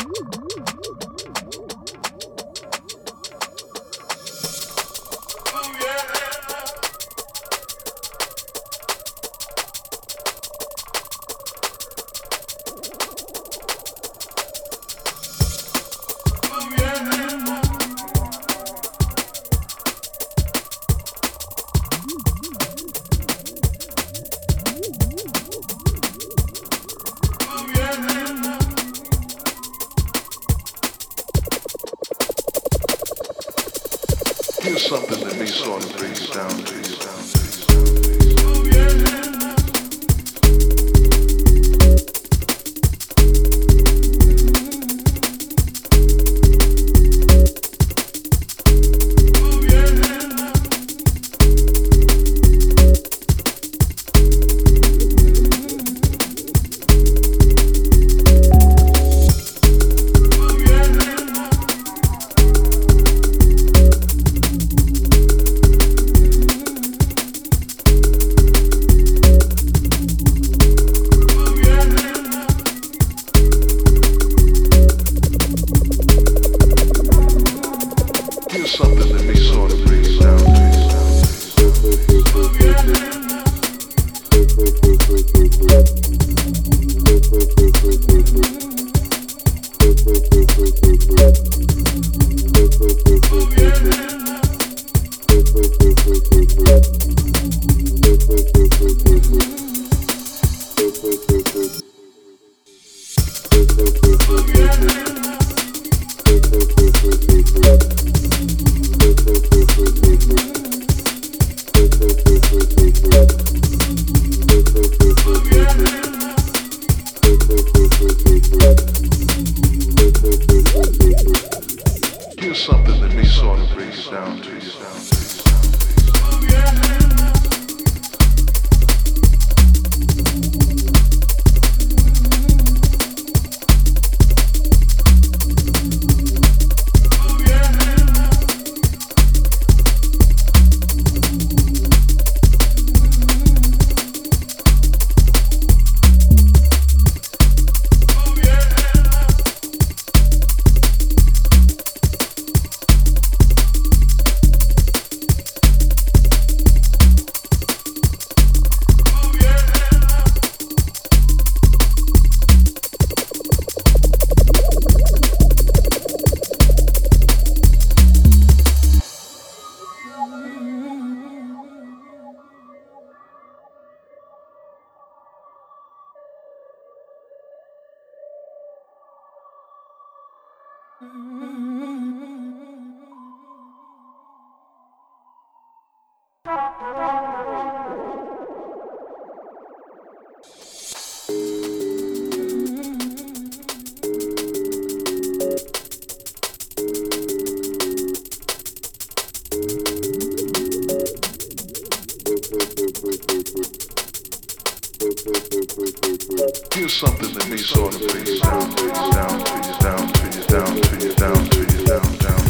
Ooh. Here's something that may sort of break it down to. you. something that may sort of brings down to you. Mm-hmm. Here's something that may sort of bring you down, bring down, bring down, bring down, bring down, bring you down, down.